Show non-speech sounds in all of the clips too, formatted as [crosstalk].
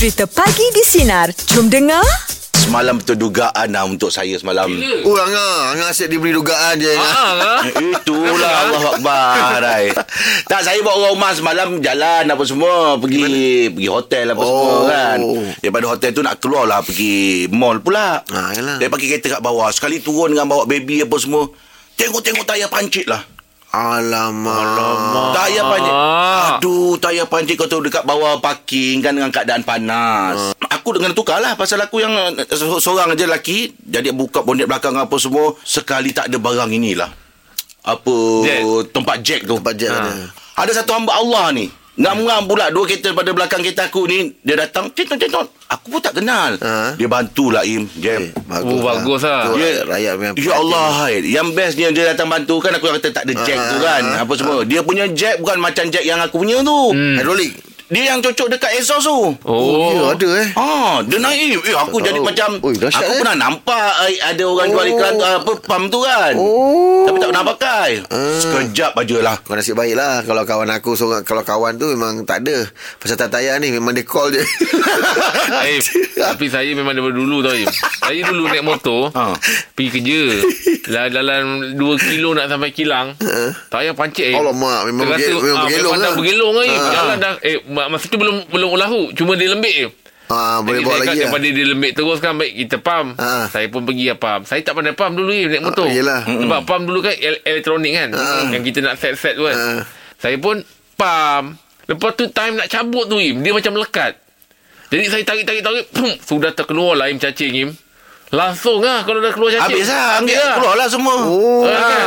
Cerita Pagi di Sinar. Jom dengar. Semalam betul dugaan lah untuk saya semalam. Oh, Angah. Angah asyik diberi dugaan je. Angah. Ah, ah. [laughs] Itulah Allah Akbar. Tak saya bawa orang rumah semalam jalan apa semua pergi pergi hotel apa oh. semua kan. Daripada hotel tu nak keluar lah pergi mall pula. Ah, yalah. Dia pakai kereta kat bawah. Sekali turun dengan bawa baby apa semua. Tengok-tengok tayar pancit lah. Alamak. Alamak. Tayar pancit. Ah. Aduh, tayar pancit kau tahu dekat bawah parking kan dengan keadaan panas. Aku dengan tukar lah pasal aku yang eh, se- seorang aja lelaki. Jadi buka bonet belakang apa semua. Sekali tak ada barang inilah. Apa Jack. tempat jack tu. Tempat jet Ha. ada. Ada satu hamba Allah ni. Ngam-ngam pula dua kereta pada belakang kereta aku ni. Dia datang, titon-titon. Aku pun tak kenal. Ha. Dia bantulah Im. Eh, Jam. Oh, bagus lah. Ya, rakyat memang Ya Allah hai. Yang best ni yang dia datang bantu kan Aku kata tak ada jack Ah, tu kan ah, Apa semua Dia punya jack bukan macam jack yang aku punya tu Hmm. Hidrolik. Dia yang cocok dekat exhaust tu Oh, ya, ada eh. Ah, dia naik. Eh, aku Tak jadi tahu. macam dahsyat, aku eh. pernah nampak eh, ada orang jual Oh. iklan tu, apa pam tu kan. Oh. Tapi tak pernah pakai. Ah. Sekejap aja lah. Kau nasib baik lah Kalau kawan aku seorang, Kalau kawan tu memang tak ada Pasal tak tayar ni Memang dia call je [laughs] Eh, tapi saya memang daripada dulu tau Im. Saya dulu naik motor Ha. Pergi kerja Dah Dalam 2 kilo nak sampai kilang Tayar pancit eh. Alamak, memang Terasa, memang ah, bergelong Memang dah lah. bergelong eh. Ha. Jalan dah Eh masa tu belum Belum ulahu Cuma dia lembik je ha, Boleh bawa saya lagi lah Daripada dia lembik terus kan Baik kita pam Ha. Saya pun pergi lah pam Saya tak pandai pam dulu eh, Naik motor Ah, yelah. Sebab pam dulu kan el- Elektronik kan Ha. Yang kita nak set-set tu kan Ha. Saya pun pam Lepas tu time nak cabut tu Im Dia macam melekat Jadi saya tarik-tarik-tarik pum, Sudah terkeluar lah Im cacing Im Langsung lah Kalau dah keluar cacing Habis lah. Ambil lah. keluar lah semua. Oh, Ah, kan?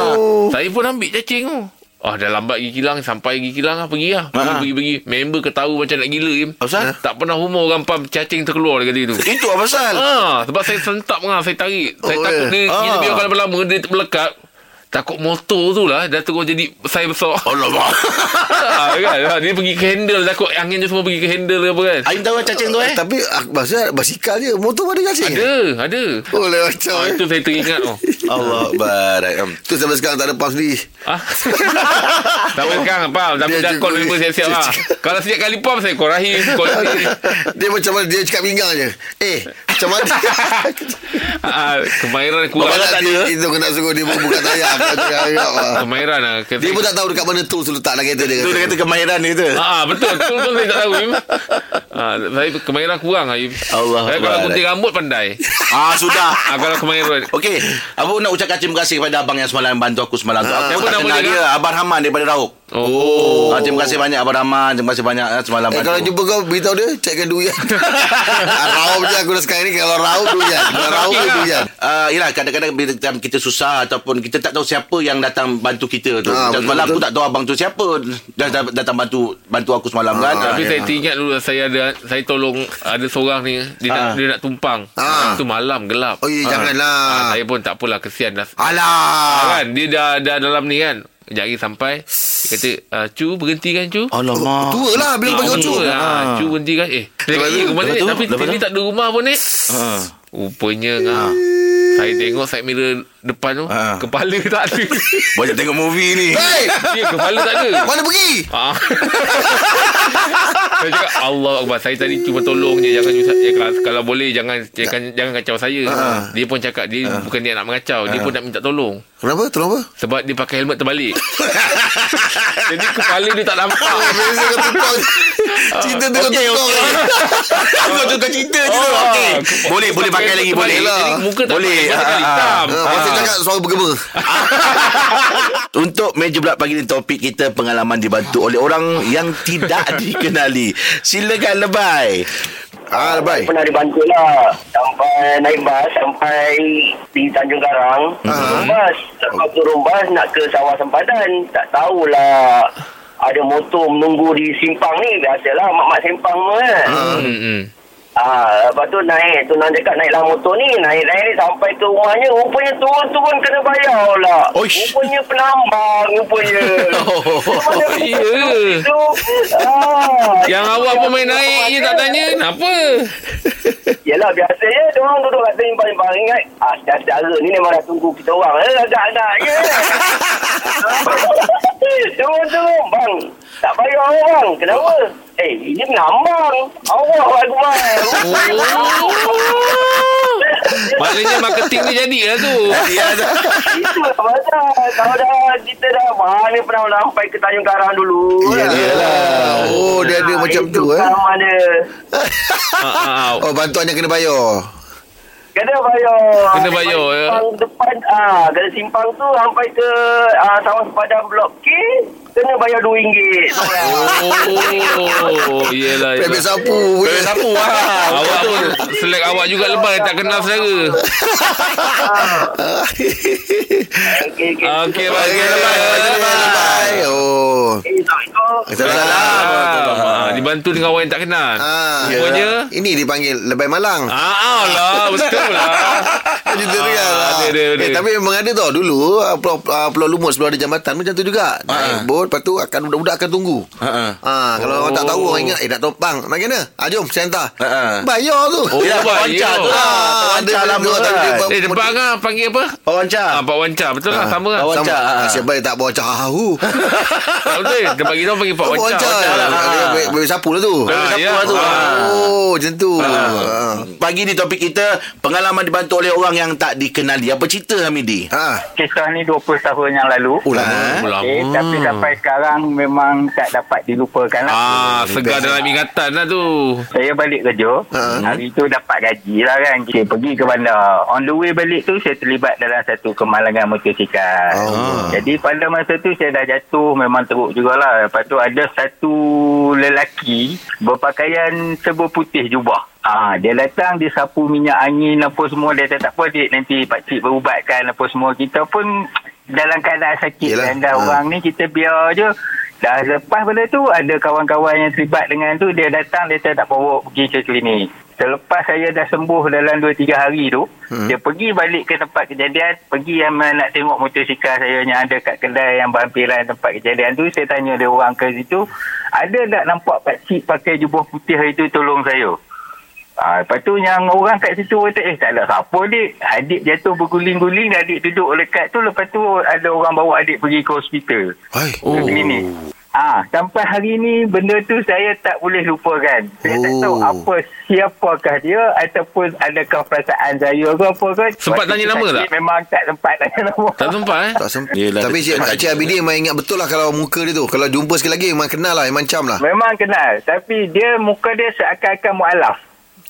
Saya pun ambil cacing tu Ah dah lambat pergi kilang Sampai pergi kilang lah Pergi lah Ha. Pergi-pergi Member ketawa macam nak gila Im Pasal? Tak pernah humor orang pam Cacing terkeluar dia kata itu Itu apa pasal? Ah, sebab saya sentap ngah, saya tarik. Saya Oh, takut eh. dia Ah. kita biarkan lama-lama dia melekat. Takut motor tu lah dah terus jadi saya besar. Alamak. [laughs] ah, kan? Ah, Dia pergi ke handle takut angin tu semua pergi ke handle ke apa kan. Aim tahu cacing tu eh? Tapi ah, Pasal basikal je Motor pun ada cacing Ada, ada. Oh lain macam eh. itu saya teringat tu. [laughs] Allah Akbar. Tu sampai sekarang tak ada pump sendiri Ah. [laughs] Sampai sekarang faham Tapi dah call member siap-siap lah Kalau setiap kali pump Saya call Rahim Call Dia macam mana Dia cakap pinggang je Eh Macam mana ah, Kemahiran kurang Bapak tak tak ada. Itu kena suruh dia buka tayar Kau cakap, "Ayap, ah." Kemahiran lah Dia pun tak tahu dekat mana tools tu letak dalam kereta dia Tu dia kata kemahiran dia tu. Ah, ah, betul. Betul pun saya tak tahu. Im. Ah, saya kemahiran kurang Im. Allah Saya kalau Akbar. gunting rambut pandai. Ah, sudah. [laughs] Ah, kalau kemahiran. Okey, aku nak ucapkan terima kasih kepada abang yang semalam bantu aku semalam tu. Ah, Aku tak nama kenal dia, dia, Abang Rahman daripada Raub. Oh. Ah, terima kasih banyak Abang Rahman, terima kasih banyak eh, semalam Eh, kalau jumpa kau beritahu dia cekkan durian. [laughs] ah, raup je aku dah sekarang ni kalau raup durian. Kalau raup Okey lah. durian. Uh, yelah kadang-kadang bila kita susah ataupun kita tak tahu siapa yang datang bantu kita tu. Ah, semalam betul. aku tak tahu abang tu siapa dah, dah datang bantu bantu aku semalam kan. Ah, Tapi Ah, saya teringat dulu saya ada saya tolong ada seorang ni dia nak Ah. dia nak tumpang. Ah. Itu malam gelap. Oh, ya, janganlah. Ah, saya pun tak apalah kesian dah. Ah, Alah. kan dia dah dah dalam ni kan. Lagi sampai Dia kata uh, Cu berhenti kan Cu Alamak. Tua lah bila panggil Cu cu. ah. Cu berhenti kan Eh Dia kata Lepas tu, "Eh, lepas ni Tapi ni tak ada rumah pun ni Ah. Rupanya ngah. Saya tengok side mirror depan tu Ah. Kepala [laughs] tak ada Banyak tengok movie ni. Hei, Ya kepala tak ada mana pergi? Ah. [laughs] saya cakap Allah Akbar Saya tadi cuma tolong je Jangan ya, kalau, kalau boleh Jangan jangan, jangan kacau saya Dia pun cakap Dia bukan dia nak mengacau Dia pun nak minta tolong Kenapa? Tolong apa? Sebab dia pakai helmet terbalik [laughs] Jadi kepala dia tak nampak Biasa kau tukar. Cinta tengok Okey, tukar. okey. [laughs] Kau tukar cerita je tu. Oh, Okey. ke- Boleh, boleh pakai lagi, boleh. Jadi muka tak Boleh. Muka Ah, hitam Ah, Masa cakap suara bergema. [laughs] Untuk meja bulat pagi ni topik kita pengalaman dibantu oleh orang yang tidak dikenali. Silakan lebay. Ah, lebay. pernah dibantu lah. Sampai naik bas sampai di Tanjung Karang turun bas lepas turun bas nak ke sawah sempadan. Tak tahulah ada motor menunggu di simpang ni. Biasalah mak-mak simpang tu kan. Hmm, hmm. Ah, lepas tu naik tu nak dekat naiklah motor ni naik-naik sampai ke rumahnya rupanya turun-turun kena bayar lah Oish. rupanya penambang rupanya. Rupanya Ya. itu, ah, Yang awak pun main naik je tak tanya Kenapa? Yelah biasa je Diorang duduk kat timbang-timbang Ingat ah, Saudara ni memang dah tunggu kita orang. Eh, Agak-agak je [laughs] turun turun bang. Tak bayar bang. Kenapa? Eh, ini ngambang. Allah Akbar. Maknanya marketing ni jadi lah tu. Ya, Itu lah pasal. Kalau dah kita dah mana pernah sampai ke Tanjung Karang dulu. Yalah. Oh, dia ada macam tu eh. dia. Ah, ah, ah. Oh, bantuan yang kena bayar. Kena bayar. Kena bayar, ya. Simpang depan, ah, kena simpang tu sampai ke ah, sawah sepadan blok K, kena bayar RM2. Oh, yelah. Pebek yelah. sapu. Bebek sapu lah. Awak pun selek awak juga lepas tak kenal saudara. Okey, okey. Okey, bye. Okey, Okey, bye. bye. Bye. Oh. Assalamualaikum. Ah, dibantu dengan orang yang tak kenal. Ah, Rupanya. Ini dipanggil lebay malang. Ah, lah, betul lah. Cerita real lah. ada, ada, ada. Eh, tapi memang ada tau Dulu ah, Pulau, ah, Pulau Lumur Sebelum ada jambatan Macam tu juga Naik bot Lepas tu akan Budak-budak akan tunggu Ha, ha. Ah, Kalau orang tak tahu Orang ingat Eh nak topang Nak kena ah, Jom saya hantar Ha, ha. Bayar tu Oh, Ya, Pak. Wancar tu lah. Pak Wancar ada- lama kan. Eh, depan kan panggil apa? Pak Wancar. Ah, Pak Wancar. Betul lah, sama kan? Pak Wancar. ah, Siapa yang tak bawa cahahu [laughs] Tak betul. Depan kita orang panggil Pak Pak Wancar. Wancar lah. Dia bebek- Bebek sapu lah tu Ah, Siapa ya. lah tu? Ah. Oh macam tu Ah. Pagi ni topik kita Pengalaman dibantu oleh orang yang tak dikenali Apa cerita Hamidi? Ah. Kisah ni 20 tahun yang lalu. Oh lama Ha? Lama. Okay, tapi sampai sekarang memang tak dapat dilupakan lah. Ah, segar dalam ingatan lah tu. Saya balik kerja. Ha. Hari tu dapat gaji lah kan. Saya pergi ke bandar. On the way balik tu saya terlibat dalam satu kemalangan motosikal. Oh. Jadi pada masa tu saya dah jatuh memang teruk jugalah. Lepas tu ada satu lelaki berpakaian serba putih jubah. Ah, dia datang dia sapu minyak angin apa semua dia kata tak apa dik nanti pak cik berubatkan apa semua kita pun dalam keadaan sakit Yelah. dan dah Ah. orang ni kita biar je dah lepas benda tu ada kawan-kawan yang terlibat dengan tu dia datang dia tak bawa pergi ke klinik selepas saya dah sembuh dalam 2-3 hari tu hmm. dia pergi balik ke tempat kejadian pergi yang nak tengok motosikal saya yang ada kat kedai yang berhampiran tempat kejadian tu saya tanya dia orang ke situ ada tak nampak pakcik pakai jubah putih itu tolong saya Ah, lepas tu yang orang kat situ kata, eh tak ada siapa dik. Adik jatuh berguling-guling, adik duduk dekat tu. Lepas tu ada orang bawa adik pergi ke hospital. Hai. Oh. Ke klinik. Ah, sampai hari ni benda tu saya tak boleh lupakan. Saya tak Oh. tahu apa siapakah dia ataupun adakah perasaan saya ke apa ke. Sempat tanya nama tak? Memang tak sempat tanya nama. Tak sempat eh? Tak sempat. Yelah, Tapi Cik, Cik Abidi memang ingat betul lah kalau muka dia tu. Kalau jumpa sekali lagi memang kenal lah, memang cam lah. Memang kenal. Tapi dia muka dia seakan-akan mu'alaf.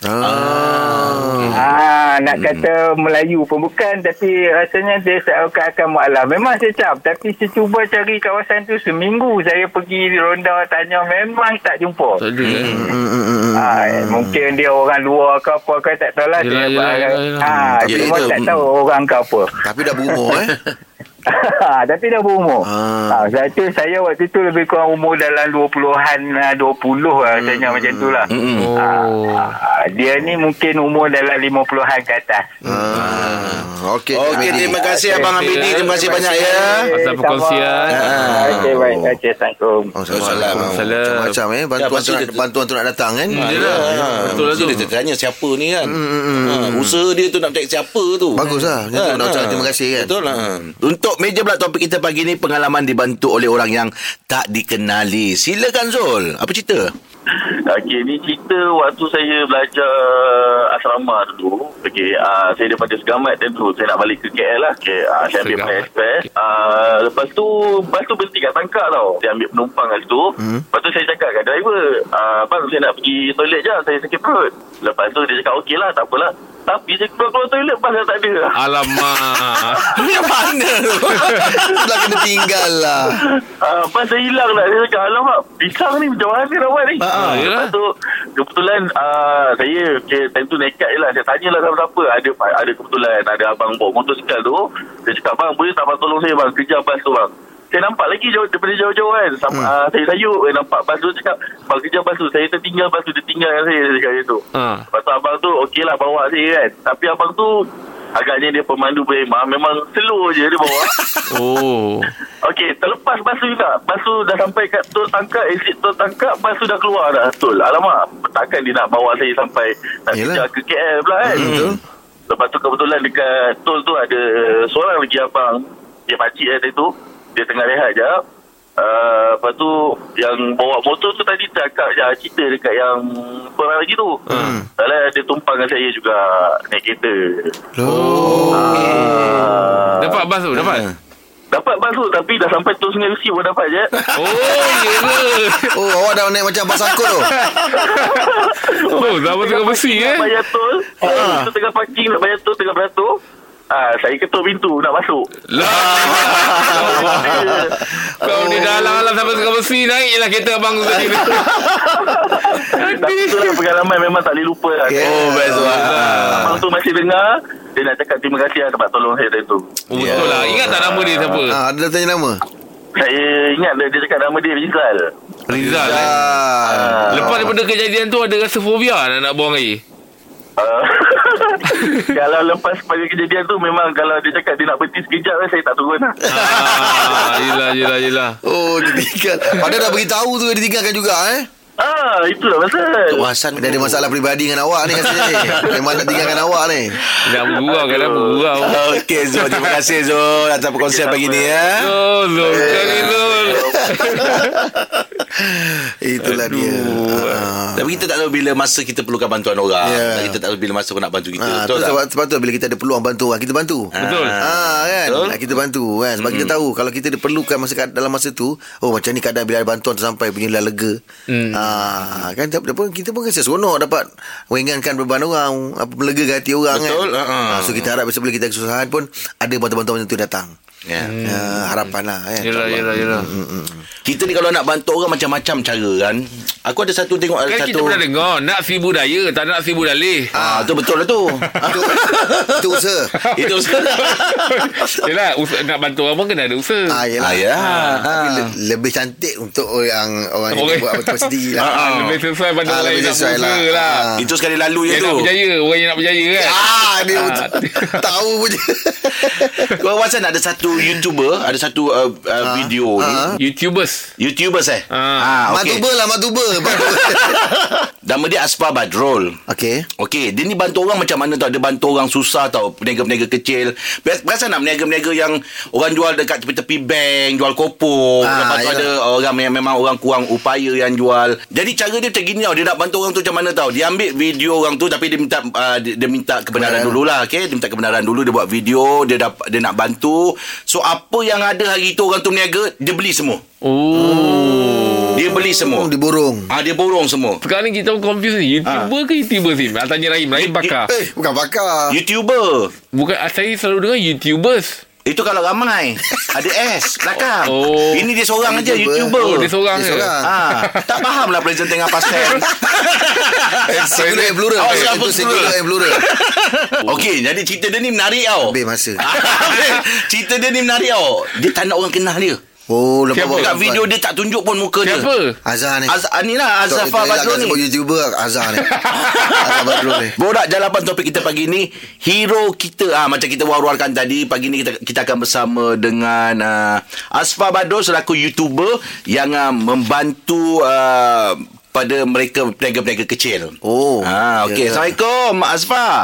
Ah. Ah, nak kata Melayu pun bukan tapi rasanya dia seakan-akan mualaf. Memang saya cap tapi saya cuba cari kawasan tu seminggu saya pergi ronda tanya memang tak jumpa. Tak ada eh? Hmm, hmm, hmm, hmm. Ah, mungkin dia orang luar ke apa ke tak tahu lah. Yelah, Saya yelah, yelah, yelah. Ah, Ya, cuma tak tahu orang ke apa. Tapi dah berumur eh. [laughs] [laughs] tapi dah berumur. Ah. Ah. satu saya waktu tu lebih kurang umur dalam 20-an, ah, 20 lah rasanya macam tu lah. Oh. Ah, dia ni mungkin umur dalam 50-an ke atas. Ah. Okey. Okey, Abidi. terima kasih Abang Hamidi. Terima kasih banyak ya. Pasal perkongsian. Ah. Okey, baik. Okey, Assalamualaikum. Oh, Salam. Salam. Macam-macam eh bantuan Ya, tu nak, bantuan tu nak datang kan. Yelah. Betul lah tu. Dia tanya siapa ni kan. Ha, usaha dia tu nak cek siapa tu. Bagus lah. Nak ucap terima kasih kan. Betul lah. Untuk meja pula topik kita pagi ni pengalaman dibantu oleh orang yang tak dikenali. Silakan Zul. Apa cerita? Okey, ni cerita waktu saya belajar asrama dulu. Okey, uh, saya daripada Segamat dan tu saya nak balik ke KL lah. Okey, uh, saya ambil Segamat. Express. Uh, lepas tu, lepas tu berhenti kat tangkap tau. Saya ambil penumpang kat situ. Hmm. Lepas tu saya cakap kat driver, uh, bang saya nak pergi toilet je, saya sakit perut. Lepas tu dia cakap, okey lah, tak apalah. Tapi saya keluar-keluar toilet, pas dah tak ada. Alamak. [laughs] Yang mana tu? Dah kena tinggal lah. Uh, pas saya hilang lah Saya cakap Alamak Pisang ni macam mana buat ni Ah, Lepas tu Kebetulan uh, Saya okay, Time tu nekat je lah Saya tanyalah siapa-siapa Ada ada kebetulan Ada abang bawa motosikal tu Dia cakap bang Boleh tak bang tolong saya bang Kejar bas tu bang saya nampak lagi jauh daripada jauh-jauh kan Sama, hmm. uh, Saya sayuk eh, Nampak bas tu Cakap Bang kejar bas tu Saya tertinggal bas tu Dia tinggalkan saya Dia cakap macam tu Ha. Lepas tu abang tu Okey lah bawa saya kan Tapi abang tu Agaknya dia pemandu berhemah Memang slow je dia bawa [laughs] Oh. Okey, terlepas bas tu juga. Bas tu dah sampai kat tol tangkap, exit tol tangkap, bas tu dah keluar dah tol. Alamak, takkan dia nak bawa saya sampai nak Yelah. kejar ke KL pula kan. Hmm, betul. Lepas tu kebetulan dekat tol tu ada seorang lagi abang. Dia pakcik ada tu. Dia tengah rehat je. Uh, lepas tu yang bawa motor tu tadi cakap ya, cerita dekat yang Korang lagi tu hmm. Dalam dia tumpang dengan saya juga Naik kereta Oh. uh, Dapat bas tu, dapat. Dapat bas tu Tapi dah sampai tu Sungai Besi pun dapat je Oh, ya ke? Oh, awak dah naik macam bas angkut tu. Oh, dah tengah besi eh. Bayar tol ha. Tengah parking nak bayar tol Tengah beratur Ah, saya ketuk pintu nak masuk. Lah. [laughs] Kau ni dah alang-alang sampai tengah besi naik lah kereta abang tu tadi. Tapi itulah pengalaman memang tak boleh lupa lah. Okay. Oh, best lah. Abang tu masih dengar, dia nak cakap terima kasih lah sebab tolong saya tadi tu. Oh, betul lah. Ingat tak nama dia siapa? Ah, ada dah tanya nama. Saya ingat dia, dia cakap nama dia Rizal. Rizal. eh? Ah. Lepas daripada kejadian tu ada rasa fobia nak nak buang air? Uh, kalau lepas pada kejadian tu memang kalau dia cakap dia nak berhenti sekejap eh, saya tak turun lah. Ah, yelah, yelah, yelah. Oh, dia tinggal. Padahal dah beritahu tu dia tinggalkan juga eh. Ah, itulah pasal. Tok Hassan dia ada masalah peribadi dengan awak ni rasanya ni. Memang nak tinggalkan awak ni. Nak bergurau kan, bergurau. Okey Zul Terima kasih Zul Atas perkongsian pagi ni ya Oh, Zul. Kali Zul. [laughs] Itulah dia. Ah. Tapi kita tak tahu bila masa kita perlukan bantuan orang Ya. Dan Kita tak tahu bila masa orang nak bantu kita Ah, Betul tu tak? sebab, sebab tu bila kita ada peluang bantu orang, kita bantu. Betul. Ah kan Betul. Betul? Kita bantu kan Sebab kita tahu Kalau kita diperlukan masa dalam masa tu Oh macam ni keadaan Bila ada bantuan tu sampai Punya lah lega Hmm. ah, Kan kita pun, kita pun rasa seronok Dapat Meringankan beban orang apa Melegakan hati orang Betul, kan ah, ah. So kita harap Bila kita kesusahan pun Ada bantuan-bantuan macam tu datang Ya. Ah, Harapan lah kan Yelah, yelah, yelah. Kita ni kalau nak bantu orang Macam-macam cara kan Aku ada satu tengok ada Kan satu kita pernah dengar Nak si budaya Tak nak si budalih Ah, tu betul lah tu. Itu, [laughs] itu usaha Itu [laughs] Yelah usaha, Nak bantu orang pun Kena ada usaha Ah, yelah. Ah, ya. Tapi Ah. le- lebih cantik untuk orang orang yang Orang- buat apa sendiri lah. [laughs] Ah, Lebih sesuai pada Ah, orang yang nak lah. lah Ah. Itu sekali lalu je Yang tu. nak berjaya Orang yang nak berjaya kan Ah, dia Ah. tahu punya. Kau Wasan ada satu YouTuber, ada satu uh, uh, video Ah. ni. YouTubers YouTubers eh? Ah. okey. Matuba lah, matuba. [laughs] [laughs] Nama dia Aspa Badrol. Okey. Okey, dia ni bantu orang macam mana tau. Dia bantu orang susah tau. Peniaga-peniaga kecil. Perasan nak peniaga-peniaga yang orang jual dekat tepi-tepi bank, jual kopong. Ah, Lepas tu ada orang yang memang orang kurang upaya yang jual. Jadi cara dia macam gini tau. Dia nak bantu orang tu macam mana tau. Dia ambil video orang tu tapi dia minta uh, dia, dia minta kebenaran Kebenaran. dululah. Okey, dia minta kebenaran dulu. Dia buat video, dia dapat dia nak bantu. So apa yang ada hari tu orang tu meniaga, dia beli semua. Oh Dia beli semua. Oh, diborong. Ah dia borong semua. Sekarang ni kita pun confuse ni YouTuber ke YouTuber Sim Ah, Tanya Rahim Rahim bakar Eh, bukan bakar. YouTuber. Bukan ah, Saya selalu dengar YouTubers Itu kalau ramai Ada S Belakang Oh. Ini dia seorang aja YouTuber. YouTuber Oh dia seorang Dia ke seorang. Ah, tak faham lah present tengah pasal. Singular and plural. Oh, Eh, siapa singular and plural. Okey, jadi cerita dia ni menarik tau. Habis masa. [laughs] cerita dia ni menarik tau. Dia tak nak orang kenal dia. Oh, lepas Siapa? Dekat video dia tak tunjuk pun muka dia. Siapa Azhar ni. Az, ah, ni lah Azafar Badrul ni. Sebut YouTuber Azhar ni. [laughs] Azhar Badrul ni. Borak jalapan topik kita pagi ni Hero kita ah Macam kita war-warkan tadi Pagi ni kita kita akan bersama dengan uh, Asfar Badrul Selaku YouTuber Yang uh, membantu uh, Pada mereka Peniaga-peniaga kecil Oh. ah, Okey Ya. Assalamualaikum Mak Asfar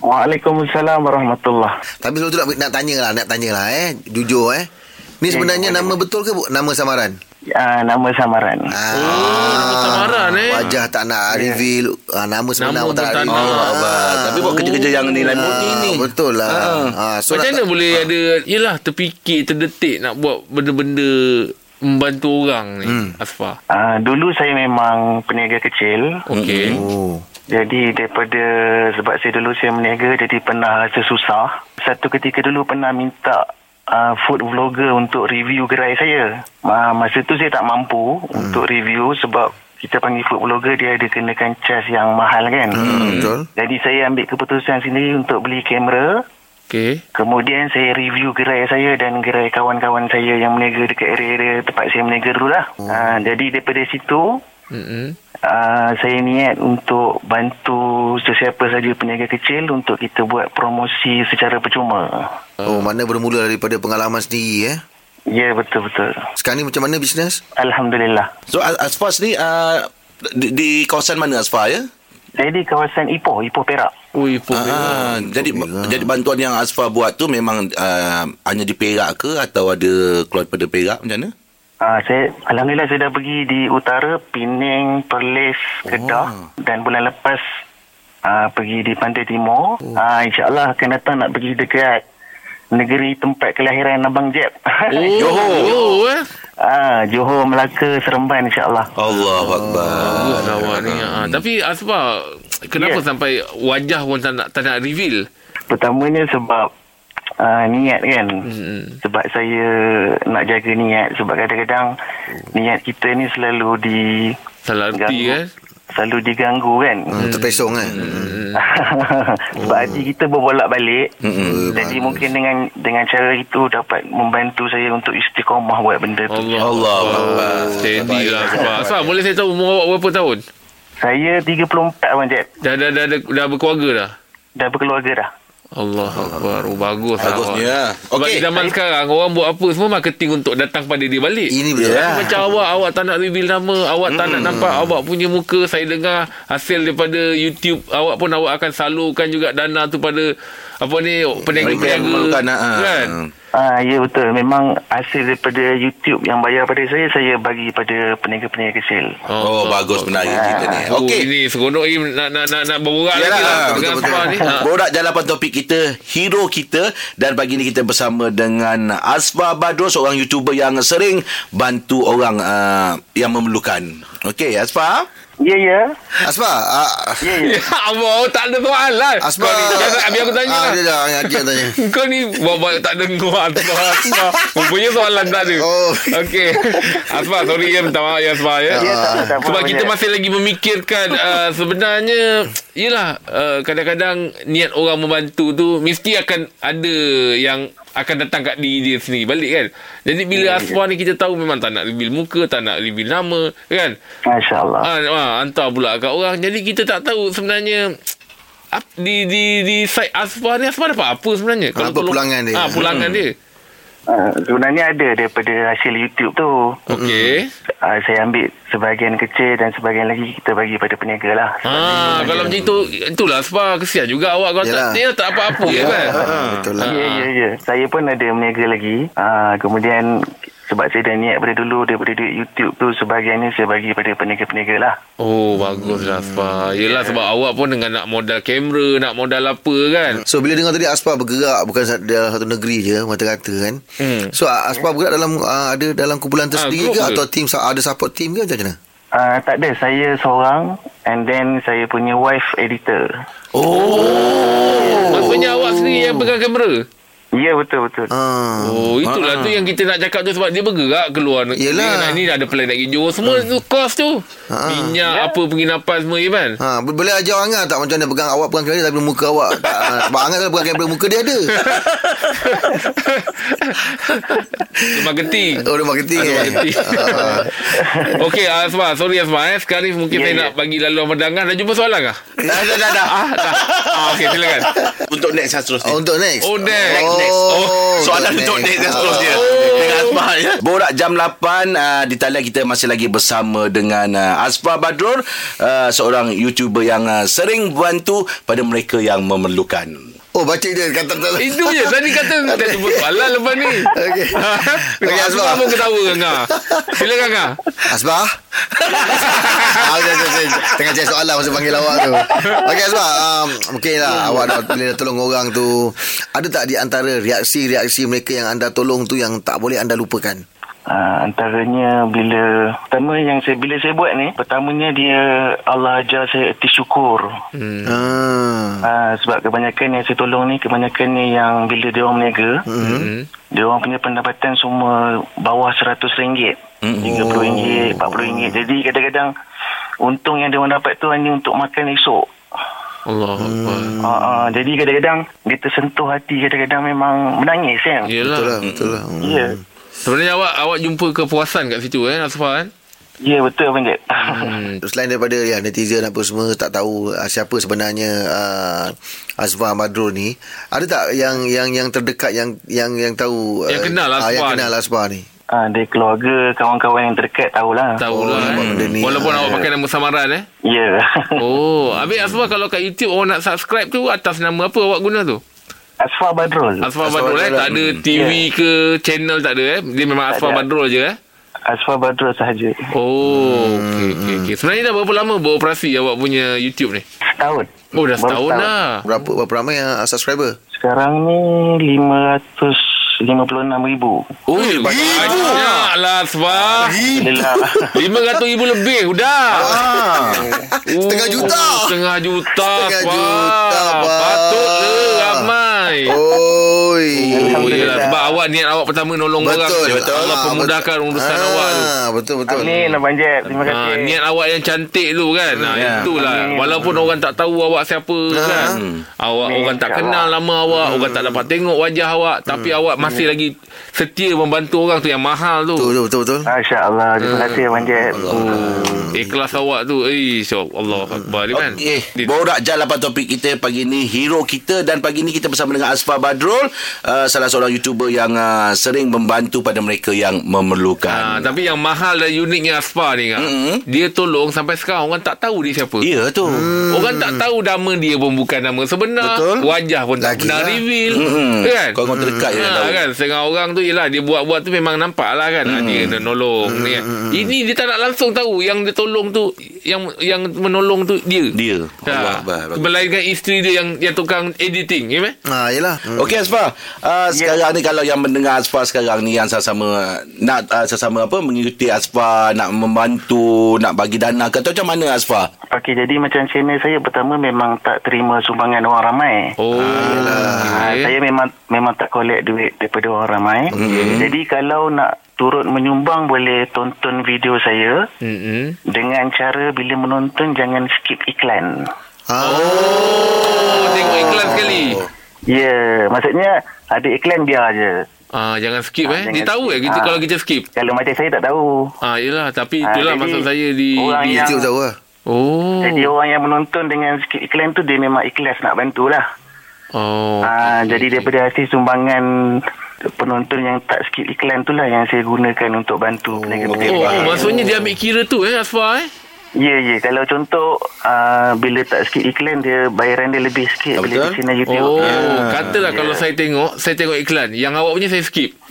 Waalaikumsalam warahmatullahi Tapi sebelum tu nak, nak tanya lah, nak tanya lah eh. Jujur eh. Ni sebenarnya nama betul ke bu? Nama samaran? uh, Nama samaran. Ah, Oh nama samaran eh? Wajah tak nak reveal ah, Nama sebenar Nama pun tak nak reveal. Oh, abang. Tapi buat kerja-kerja yang ni lain Ah, ni. Ni Betul lah. Ah. so Macam mana boleh ada Yelah terfikir Terdetik nak buat Benda-benda Membantu orang ni Hmm. Asfar uh, Dulu saya memang peniaga kecil. Okey. Oh. Jadi daripada Sebab saya dulu saya meniaga Jadi pernah rasa susah. Satu ketika dulu pernah minta uh, Food vlogger untuk review gerai saya uh, Masa tu saya tak mampu hmm. Untuk review Sebab kita panggil food vlogger Dia ada kenakan charge yang mahal kan hmm, Betul Jadi saya ambil keputusan sendiri Untuk beli kamera Okey Kemudian saya review gerai saya dan gerai kawan-kawan saya yang meniaga dekat area-area tempat saya meniaga dulu lah. Oh. Uh, jadi daripada situ, Mm-mm. uh, saya niat untuk bantu sesiapa saja peniaga kecil untuk kita buat promosi secara percuma. Oh mana bermula daripada pengalaman sendiri eh Ya, betul-betul. Sekarang ni macam mana bisnes? Alhamdulillah. So As- Asfar ni uh, di, di kawasan mana Asfar ya? Saya di kawasan Ipoh, Ipoh Perak. Ui pun Ah, jadi Alhamdulillah. jadi bantuan yang Asfar buat tu memang uh, hanya di Perak ke atau ada keluar daripada Perak macam mana? Ah, saya alhamdulillah saya dah pergi di utara Pening, Perlis, Kedah dan bulan lepas ah, pergi di Pantai Timur. Ah, insyaallah akan datang nak pergi dekat negeri tempat kelahiran Abang Jeb. Oh, [laughs] Johor. Oh, eh. ah, Johor, Melaka, Seremban insyaallah. Allah Akbar. Bagus lah awak ni. Ha. Tapi Asfa, kenapa Ya. sampai wajah pun tak nak, tak nak reveal? Pertamanya sebab uh, niat kan. Hmm. Sebab saya nak jaga niat sebab kadang-kadang niat kita ni selalu di Salah arti kan? selalu diganggu kan. Hmm, terpesong kan. [laughs] sebab hati kita berbolak-balik. Hmm. Jadi mungkin dengan dengan cara itu dapat membantu saya untuk istiqamah buat benda tu. Allah. Allah. Steady lah. Asfa, boleh saya tahu umur awak berapa tahun? Saya 34 Abang Jeb. Dah, dah, dah, dah, dah berkeluarga dah? Dah berkeluarga dah. Allah Akbar. Oh, bagus lah. Bagusnya. Sebab Okey. di zaman sekarang Orang buat apa Semua marketing untuk Datang pada dia balik Ini betul. Ya. Macam awak Awak tak nak reveal nama Awak tak nak nampak Awak punya muka Saya dengar Hasil daripada YouTube Awak pun awak akan salurkan juga Dana tu pada Apa ni Peniaga-peniaga ah, ah. Ah ya betul memang hasil daripada YouTube yang bayar pada saya saya bagi pada peniaga-peniaga kecil. Oh, bagus menarik kita ni. Oh, Okey. ini seronok Im nak nak nak, nak berborak lagi lah betul, dengan betul. Asfar ni. Ha. Borak jalapan topik kita Hero kita Dan pagi ni kita bersama dengan Asfa Badro Seorang YouTuber yang sering Bantu orang uh, Yang memerlukan Okey Asfa Ya ya. Aspa, ah, Ya ya. [laughs] Ya Allah, tak ada soalan. Aspa. Kau ni, biar, biar aku tanya Ah, lah. dia dah dia yang tanya. [laughs] Kau ni bawa tak dengar Asfa Asfa Rupanya soalan tak ada Oh. Okey Asfa sorry ya Minta maaf ya Asfa ya Ya, tak tak Sebab kita masih lagi memikirkan uh, Sebenarnya Yelah uh, Kadang-kadang Niat orang membantu tu Mesti akan ada Yang akan datang kat diri dia sendiri balik kan Jadi bila Asfa ni kita tahu Memang tak nak reveal muka Tak nak reveal nama Kan Masya-Allah. Ah, ah, hantar pula kat orang. Jadi kita tak tahu sebenarnya ap, di di di site Asfar ni Asfar dapat apa sebenarnya? Apa pulangan dia? Ah, pulangan dia. Ah, sebenarnya ada daripada hasil YouTube tu. Okey. Ah, saya ambil sebahagian kecil dan sebahagian lagi kita bagi pada peniaga lah. Ah, kalau macam itu itulah Asfar kesian juga awak kalau Yalah. tak dia tak apa-apa ya kan. Ah, betul lah. Ya, ya, ya. Saya pun ada meniaga lagi. Ah, kemudian sebab saya dah niat pada dulu daripada duit YouTube tu sebahagiannya saya bagi pada peniaga-peniaga lah. Oh, baguslah Asfar. Yelah sebab awak pun dengan nak modal kamera, nak modal apa kan. So bila dengar tadi Aspa bergerak bukan dalam satu negeri je mata-kata kan. Hmm. So Aspa bergerak dalam uh, ada dalam kumpulan tersendiri Ah, ke ke? atau team ada support team ke macam mana? Ah, tak ada. Saya seorang and then saya punya wife editor. Maksudnya awak sendiri yang pegang kamera. Ya, betul-betul. Ah. Oh, itulah tu yang kita nak cakap tu sebab dia bergerak keluar. Yelah. Dia nak ni ada plan nak pergi Johor. Semua tu kos tu. Ha. Minyak, apa penginapan semua, ya kan? Ha, bo- boleh ajar Angah tak macam mana pegang awak pegang kamera tapi muka awak tak, sebab Angah kalau pegang kamera muka dia ada. [laughs] Dia marketing. Oh dia marketing Ada marketing. Ah. [laughs] Okey, Asma. Sorry Asma. Eh. Sekarang ni mungkin Ya, saya ya. nak bagi laluan pandangan. Dah jumpa soalan kah? Dah dah dah, dah. Ah, dah. Ah, Okey, silakan. [laughs] Untuk next seterusnya Oh, untuk next. Oh, next. Oh, next. Oh, Soalan untuk next. yang seterusnya. Dengan Asma ya? Borak jam 8 uh, Di talian kita masih lagi bersama Dengan uh, Asfa Badrul uh, Seorang YouTuber yang uh, Sering bantu Pada mereka yang memerlukan Oh baca dia kata tak. Itu je. Tadi kata [laughs] dah jumpa soalan lepas ni. Okey. [laughs] Okey, Asma. Asma pun ketawa kan. Silakan, Ngah. Asbah ah, saya, saya, saya, Tengah cari soalan Masa panggil awak tu Okey Asbah um, Mungkin lah Awak bila dah tolong orang tu Ada tak di antara Reaksi-reaksi mereka Yang anda tolong tu Yang tak boleh anda lupakan Uh, antaranya bila pertama yang saya bila saya buat ni pertamanya dia Allah ajar saya erti syukur Hmm. ah. Uh, sebab kebanyakan yang saya tolong ni kebanyakannya yang bila dia orang berniaga Hmm. dia orang punya pendapatan semua bawah RM100 RM30 RM40 jadi kadang-kadang untung yang dia orang dapat tu hanya untuk makan esok. Allah Akbar. uh, uh, jadi kadang-kadang dia tersentuh hati kadang-kadang memang menangis kan? Yelah. Betul lah Betul lah. Hmm. ya. Sebenarnya awak awak jumpa kepuasan kat situ eh Asfa kan? Ya betul Abang Jeb Hmm. [laughs] Selain daripada ya, netizen apa semua tak tahu uh, siapa sebenarnya uh, Azwa Madrul ni, ada tak yang yang yang terdekat yang yang yang tahu Yang kenal ah, yang Azwar kenal. Azwa ni. uh, dari keluarga kawan-kawan yang terdekat tahulah Tahu lah nampak benda eh. ni. Walaupun Ah, awak ya. pakai nama samaran eh ya [laughs] Oh Habis Asfa kalau kat YouTube Orang nak subscribe tu Atas nama apa awak guna tu Asfa Badrul Asfa Asfar Badrul eh Badrul. Tak ada TV ke Channel tak ada eh Dia memang Asfa Tak ada. Badrul je eh Asfar Badrul sahaja. Oh, okey okey okey. Sebenarnya dah berapa lama beroperasi awak punya YouTube ni? Setahun. Oh, dah Baru setahun dah. Berapa berapa ramai yang uh, subscriber? Sekarang ni 556 ribu. Oh, banyak lah Asfar. Alhamdulillah. 500 ribu lebih dah. Ah. Oh, Setengah juta. Setengah juta. Setengah juta. Patutlah ramai. Oi. Oh, yelah. Sebab awak niat awak pertama nolong orang. Betul, betul. Allah Ah, pemudahkan betul. urusan Ah, awak tu. Betul betul. Amin Abang Jeb. Terima Ha, kasih. niat awak yang cantik tu kan. Ha, Ya. itulah. Walaupun orang tak tahu awak siapa kan. Awak Amin, orang tak kenal nama awak, orang tak dapat tengok wajah awak, tapi awak masih lagi setia membantu orang tu yang mahal tu. Betul betul betul. Masya Allah. Terima kasih Abang Jeb. Oh, ikhlas awak tu. Eh, syok Allah Akbar ni kan. Okey, Dia- borak jalan apa topik kita pagi ni hero kita dan pagi ni kita bersama dengan Asfar Badrul, uh, salah seorang YouTuber yang uh, sering membantu pada mereka yang Ha, memerlukan. tapi yang mahal dan uniknya Asfar ni kan. Mm-mm. Dia tolong sampai sekarang orang tak tahu dia siapa. Ya tu. Hmm. Orang tak tahu nama dia pun bukan nama sebenar. Betul. Wajah pun tak pernah Lagilah. reveal. Mm-mm. Kan? Kau orang terdekat je dah Ha, tahu. kan setengah orang tu yelah dia buat-buat tu memang nampak lah kan hmm. dia nak nolong ni kan. ini dia tak nak langsung tahu yang dia tolong tu yang yang menolong tu dia Dia. Allah ha. Akbar. Melainkan isteri dia yang yang tukang editing ya? Ha yalah. Okey Asfar, uh, sekarang ni kalau yang mendengar Asfar sekarang ni yang sama-sama nak uh, sesama apa mengikuti Asfar, nak membantu, nak bagi dana ke atau macam mana Asfar? Okey, jadi macam channel saya pertama memang tak terima sumbangan orang ramai. oh Ah, okay. saya memang memang tak collect duit daripada orang ramai. Jadi kalau nak turut menyumbang boleh tonton video saya Mm-mm. dengan cara bila menonton jangan skip iklan. oh tengok iklan sekali Ya, yeah, maksudnya ada iklan biar je. Ah, jangan skip Ah, eh. Dia jangan tahu skip. eh kita Ah. kalau kita skip. Kalau macam saya tak tahu. Ah, yelah tapi Ah, itulah jadi maksud saya di, orang di yang- YouTube tahu lah. Oh. Jadi orang yang menonton dengan skip iklan tu dia memang ikhlas nak bantulah. Oh. Ah, jadi daripada hasil sumbangan penonton yang tak skip iklan tu lah yang saya gunakan untuk bantu peniaga-peniaga. Oh, oh, maksudnya dia ambil kira tu eh Asfar eh. Ya, ya. Kalau contoh, uh, bila tak skip iklan, dia bayaran dia lebih sikit Ah, bila betul. di channel YouTube. Oh, Ya. katalah kalau saya tengok, saya tengok iklan. Yang awak punya saya skip. [laughs]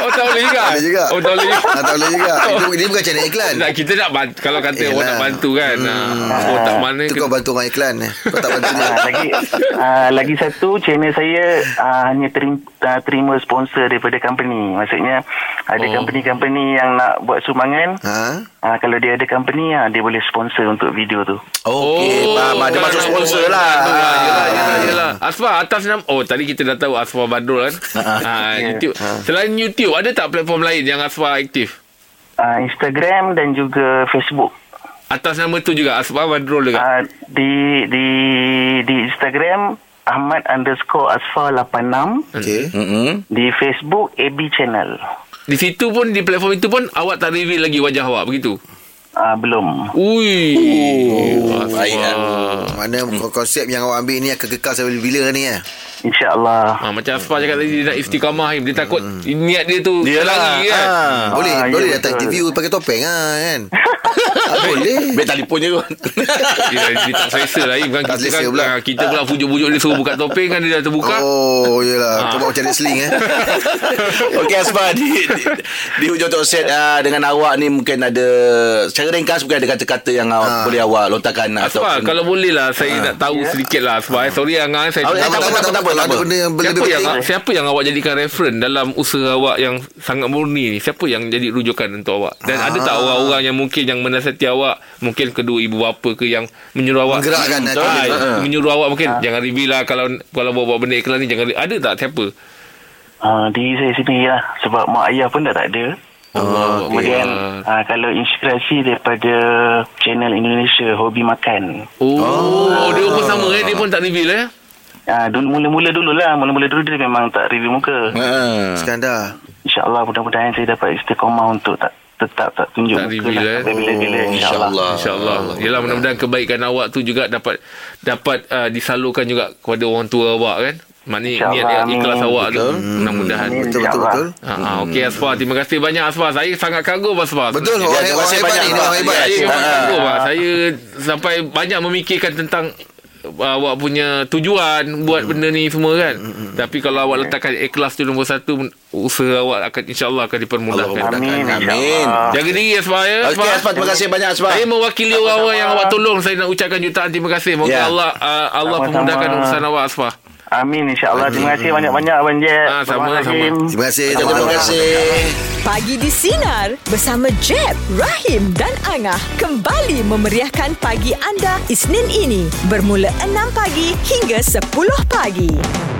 Oh, tak boleh juga? Boleh juga. Oh, tak boleh juga. Ha, tak boleh juga. Itu, ini bukan channel iklan. Tak, kita nak bantu. Kalau kata Yelah. orang nak bantu kan. Hmm. Oh, tak mana. Itu kau bantu orang iklan eh. Kau tak bantu dia. Ah, lagi uh, lagi satu channel saya uh, hanya terima, uh, terima sponsor daripada company. Maksudnya ada Oh. company-company yang nak buat sumbangan. Ha? Uh, kalau dia ada company, uh, dia boleh sponsor untuk video tu. Okey, oh, faham. Dia kalau masuk sponsor lah. yelah, yelah. Asfar, atas nama. Oh, tadi kita dah tahu Asfar Badrul kan. ha, YouTube. Selain YouTube, ada tak platform lain yang Asfar aktif? Uh, Instagram dan juga Facebook. Atas nama tu juga Asfar Badrul juga. Uh, di di di Instagram Ahmad underscore Asfar 86 Okey. Mm-mm. di Facebook AB Channel. Di situ pun di platform itu pun awak tak reveal lagi wajah awak begitu. Uh, belum. Ui. Oh, baik, Asfar. Mana konsep yang awak ambil ni akan kekal sampai bila ni eh? InsyaAllah. Ha, macam Asfar cakap tadi dia nak istiqamah Im. Dia takut niat dia tu Yelah. lagi kan. Ah. Boleh Ah, boleh ya, datang betul. interview pakai topeng ah kan. [laughs] Ah, boleh. Bet telefon je kot. [laughs] Dia, dia tak selesa lah Im. Kan Tak kita kan pula. ah, kita pula pujuk-pujuk dia suruh buka topeng kan dia dah terbuka. Oh, yelah. Ah. Kau buat macam wrestling eh. [laughs] Okey Asfar di, di, di hujung talk set uh, dengan awak ni mungkin ada secara ringkas mungkin ada kata-kata yang awak, boleh awak lontarkan Asfar, kalau boleh lah saya nak tahu sedikit lah Asfar. Eh, Sorry Angah, saya Oh, cuma- tak apa, tak apa, tak apa, tak Kalau ada benda yang Siapa lebih yang penting. siapa yang awak jadikan referen dalam usaha awak yang sangat murni ni? Siapa yang jadi rujukan untuk awak? Dan ada tak Ah. orang-orang yang mungkin yang menasihati awak, mungkin kedua ibu bapa ke yang menyuruh awak Menggerakkan hati. Ah, Ha. menyuruh awak mungkin jangan reveal lah kalau kalau buat-buat benda iklan ni jangan ada tak siapa? Uh, diri saya sendiri lah. Sebab mak ayah pun dah tak ada. Allah Kemudian uh, kalau inspirasi daripada channel Indonesia Hobi Makan. Oh, dia pun sama eh dia pun tak reveal eh. Uh, dulu mula-mula dulu lah. Mula-mula dulu dia memang tak review muka. Ha. Skandar. InsyaAllah mudah-mudahan saya dapat istiqomah untuk tak tetap tak tunjuk Tak muka reveal, lah eh. bila-bila Oh, insyaAllah. insyaAllah. Yalah mudah-mudahan kebaikan awak tu juga dapat dapat uh, disalurkan juga kepada orang tua awak kan. Maknanya niat yang ikhlas awak tu. Mudah-mudahan. Amin. Betul betul betul. Ha, ha, okey Asfar, terima kasih banyak Asfar. Saya sangat kagum Asfar. Betul orang, terima orang kasih hebat banyak, ni, orang hebat. Ya, Saya memang kagum. Saya sampai banyak memikirkan tentang awak punya tujuan buat benda ni semua kan. Tapi kalau awak letakkan ikhlas tu nombor satu, usaha awak akan insya-Allah akan dipermudahkan. Allah Amin. Amin. Jaga diri Asma ya. Okey Asma terima kasih banyak Asma. Saya mewakili orang-orang yang awak tolong Saya nak ucapkan jutaan terima kasih Moga Ya. Allah uh, Allah Sama-sama. pemudahkan urusan awak Asfah Amin insyaAllah. Terima kasih banyak-banyak Abang Jet. Ah, sama, Abang Rahim. Terima kasih. Terima kasih. Pagi di Sinar bersama Jeb, Rahim dan Angah kembali memeriahkan pagi anda Isnin ini bermula 6 pagi hingga 10 pagi.